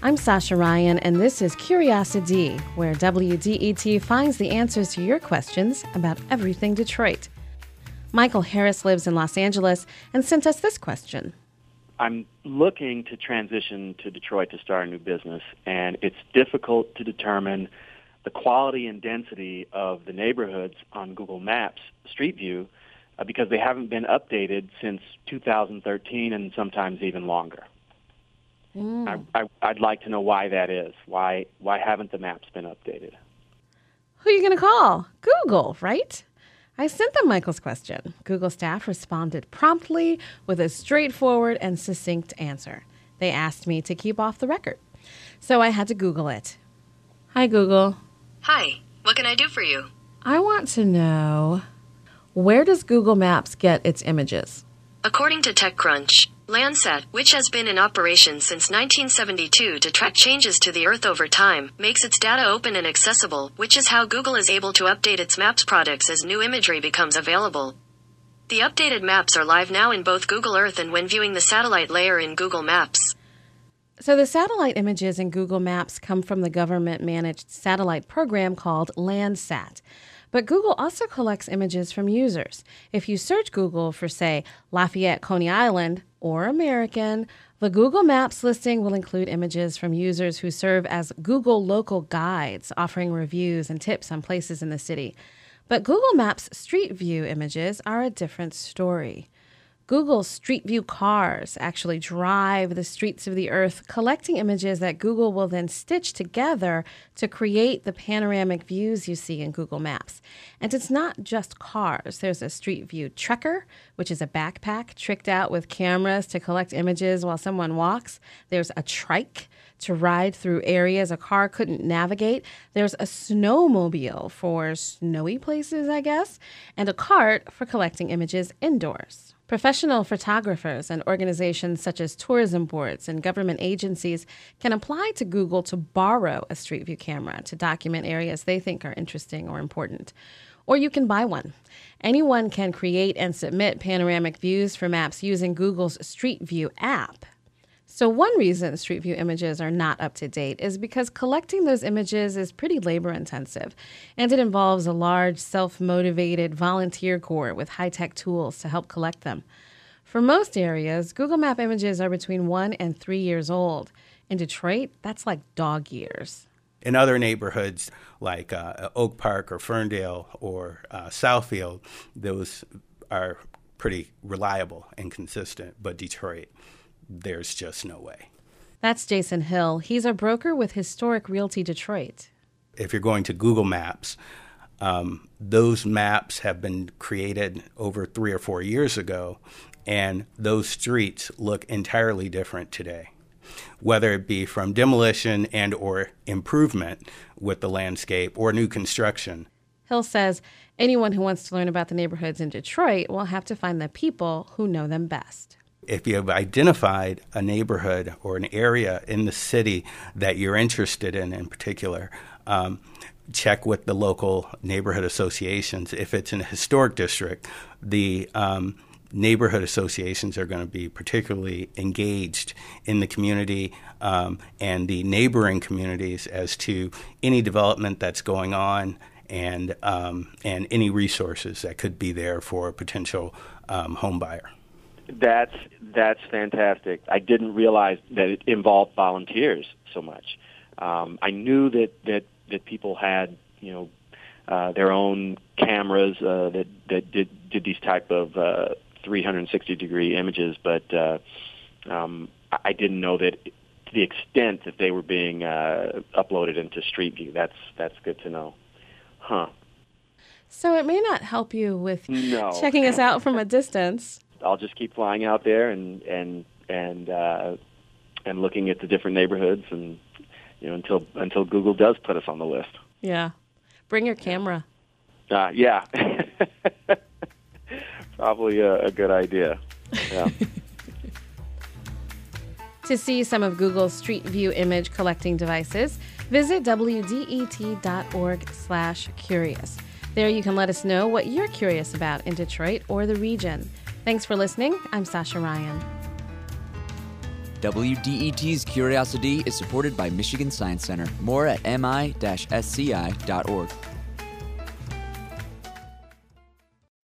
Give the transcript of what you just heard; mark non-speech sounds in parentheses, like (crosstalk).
I'm Sascha Raiyn, and this is CuriosiD, where WDET finds the answers to your questions about everything Detroit. Michael Harris lives in Los Angeles and sent us this question. I'm looking to transition to Detroit to start a new business, and it's difficult to determine the quality and density of the neighborhoods on Google Maps Street View uh, because they haven't been updated since 2013 and sometimes even longer. Mm. I, I, I'd like to know why that is. Why why haven't the maps been updated? Who are you going to call? Google, right? I sent them Michael's question. Google staff responded promptly with a straightforward and succinct answer. They asked me to keep off the record. So I had to Google it. Hi, Google. Hi, what can I do for you? I want to know where does Google Maps get its images? According to TechCrunch, Landsat, which has been in operation since 1972 to track changes to the Earth over time, makes its data open and accessible, which is how Google is able to update its Maps products as new imagery becomes available. The updated maps are live now in both Google Earth and when viewing the satellite layer in Google Maps. So, the satellite images in Google Maps come from the government managed satellite program called Landsat. But Google also collects images from users. If you search Google for, say, Lafayette, Coney Island, or American, the Google Maps listing will include images from users who serve as Google local guides, offering reviews and tips on places in the city. But Google Maps Street View images are a different story. Google Street View cars actually drive the streets of the earth, collecting images that Google will then stitch together to create the panoramic views you see in Google Maps. And it's not just cars. There's a Street View trekker, which is a backpack tricked out with cameras to collect images while someone walks. There's a trike to ride through areas a car couldn't navigate. There's a snowmobile for snowy places, I guess, and a cart for collecting images indoors. Professional photographers and organizations such as tourism boards and government agencies can apply to Google to borrow a Street View camera to document areas they think are interesting or important. Or you can buy one. Anyone can create and submit panoramic views for maps using Google's Street View app. So, one reason Street View images are not up to date is because collecting those images is pretty labor intensive, and it involves a large, self motivated volunteer corps with high tech tools to help collect them. For most areas, Google Map images are between one and three years old. In Detroit, that's like dog years. In other neighborhoods like uh, Oak Park or Ferndale or uh, Southfield, those are pretty reliable and consistent, but Detroit, there's just no way. That's Jason Hill. He's a broker with Historic Realty Detroit. If you're going to Google Maps, um, those maps have been created over three or four years ago, and those streets look entirely different today whether it be from demolition and or improvement with the landscape or new construction. Hill says anyone who wants to learn about the neighborhoods in Detroit will have to find the people who know them best if you have identified a neighborhood or an area in the city that you're interested in in particular, um, check with the local neighborhood associations. If it's in a historic district, the um, neighborhood associations are going to be particularly engaged in the community um, and the neighboring communities as to any development that's going on and um, and any resources that could be there for a potential um, home buyer. That's that's fantastic. I didn't realize that it involved volunteers so much. Um, I knew that that that people had you know uh, their own cameras uh, that that did did these type of uh, 360 degree images, but uh, um, I didn't know that to the extent that they were being uh, uploaded into Street View. That's that's good to know, huh? So it may not help you with no. checking us out from a distance. I'll just keep flying out there and and and uh, and looking at the different neighborhoods and you know until until Google does put us on the list. Yeah, bring your camera. Uh, yeah, (laughs) probably a, a good idea. Yeah. (laughs) to see some of Google's Street View image collecting devices, visit wdet.org/curious. There you can let us know what you're curious about in Detroit or the region. Thanks for listening. I'm Sascha Raiyn. WDET's CuriosiD is supported by Michigan Science Center. More at mi-sci.org.